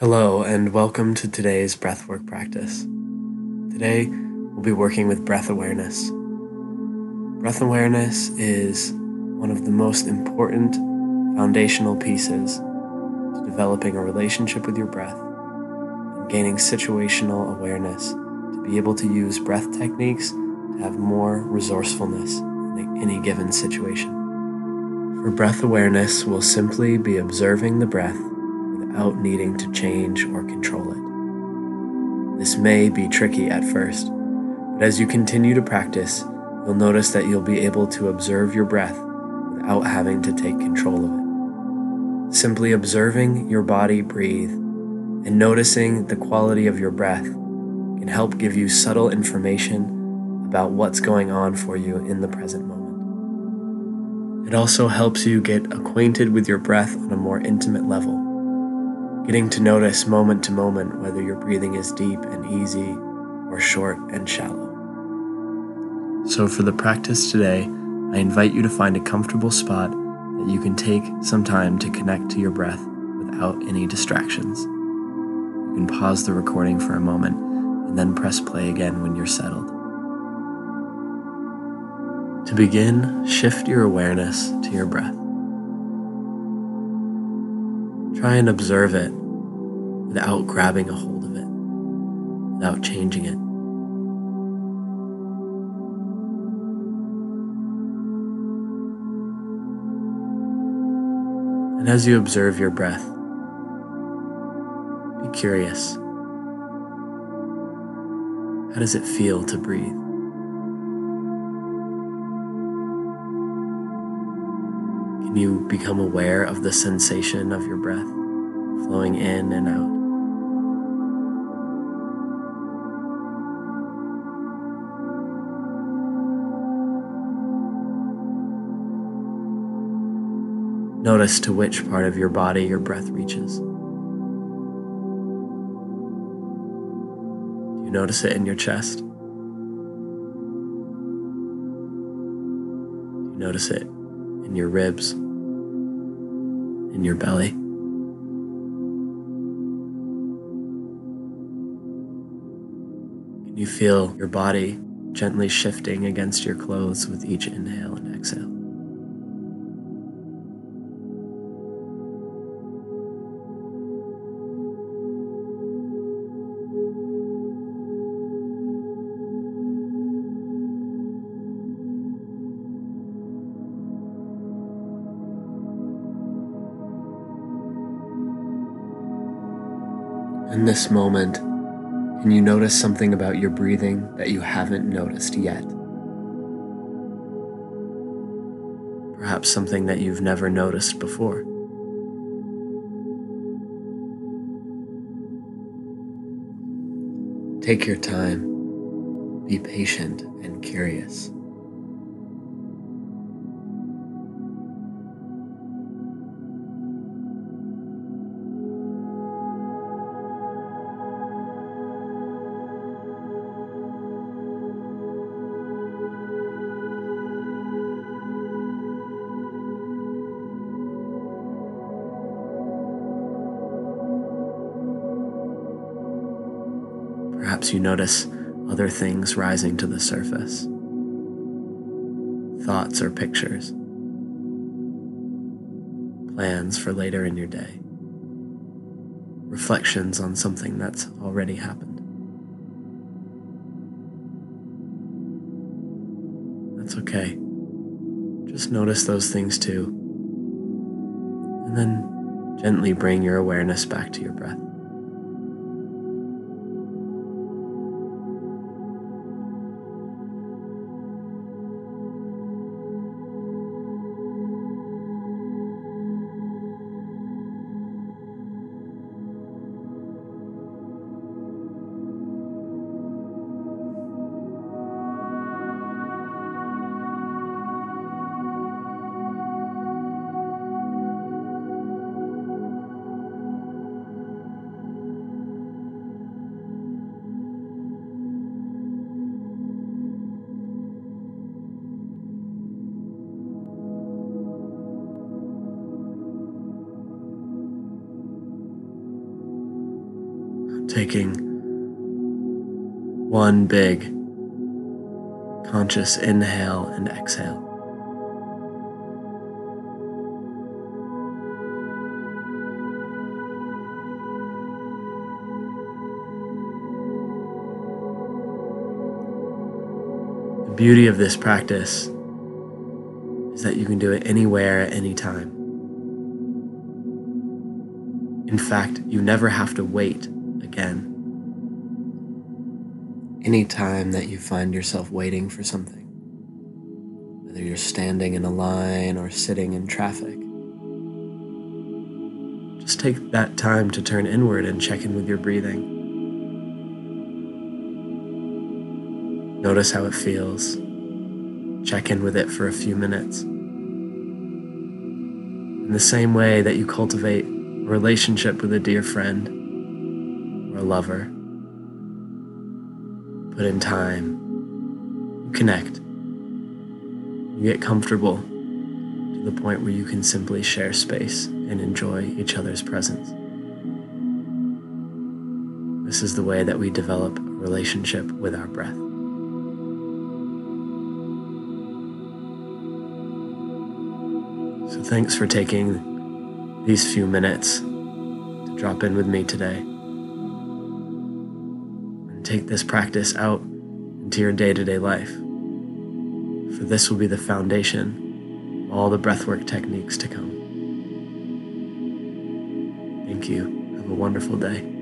Hello, and welcome to today's breathwork practice. Today, we'll be working with breath awareness. Breath awareness is one of the most important foundational pieces to developing a relationship with your breath and gaining situational awareness to be able to use breath techniques to have more resourcefulness in any given situation. For breath awareness, we'll simply be observing the breath without needing to change or control it. This may be tricky at first, but as you continue to practice, you'll notice that you'll be able to observe your breath without having to take control of it. Simply observing your body breathe and noticing the quality of your breath can help give you subtle information about what's going on for you in the present moment. It also helps you get acquainted with your breath on a more intimate level getting to notice moment to moment whether your breathing is deep and easy or short and shallow. So, for the practice today, I invite you to find a comfortable spot that you can take some time to connect to your breath without any distractions. You can pause the recording for a moment and then press play again when you're settled. To begin, shift your awareness to your breath. Try and observe it without grabbing a hold of it, without changing it. And as you observe your breath, be curious. How does it feel to breathe? Can you become aware of the sensation of your breath flowing in and out? Notice to which part of your body your breath reaches. Do you notice it in your chest? Do you notice it in your ribs, in your belly. Can you feel your body gently shifting against your clothes with each inhale and exhale? In this moment, can you notice something about your breathing that you haven't noticed yet? Perhaps something that you've never noticed before. Take your time, be patient and curious. Perhaps you notice other things rising to the surface thoughts or pictures, plans for later in your day, reflections on something that's already happened. That's okay. Just notice those things too. And then gently bring your awareness back to your breath. Taking one big conscious inhale and exhale. The beauty of this practice is that you can do it anywhere at any time. In fact, you never have to wait again. Anytime that you find yourself waiting for something, whether you're standing in a line or sitting in traffic, just take that time to turn inward and check in with your breathing. Notice how it feels. Check in with it for a few minutes. In the same way that you cultivate a relationship with a dear friend or lover. Put in time, you connect, you get comfortable to the point where you can simply share space and enjoy each other's presence. This is the way that we develop a relationship with our breath. So, thanks for taking these few minutes to drop in with me today take this practice out into your day to day life. For this will be the foundation of all the breathwork techniques to come. Thank you. Have a wonderful day.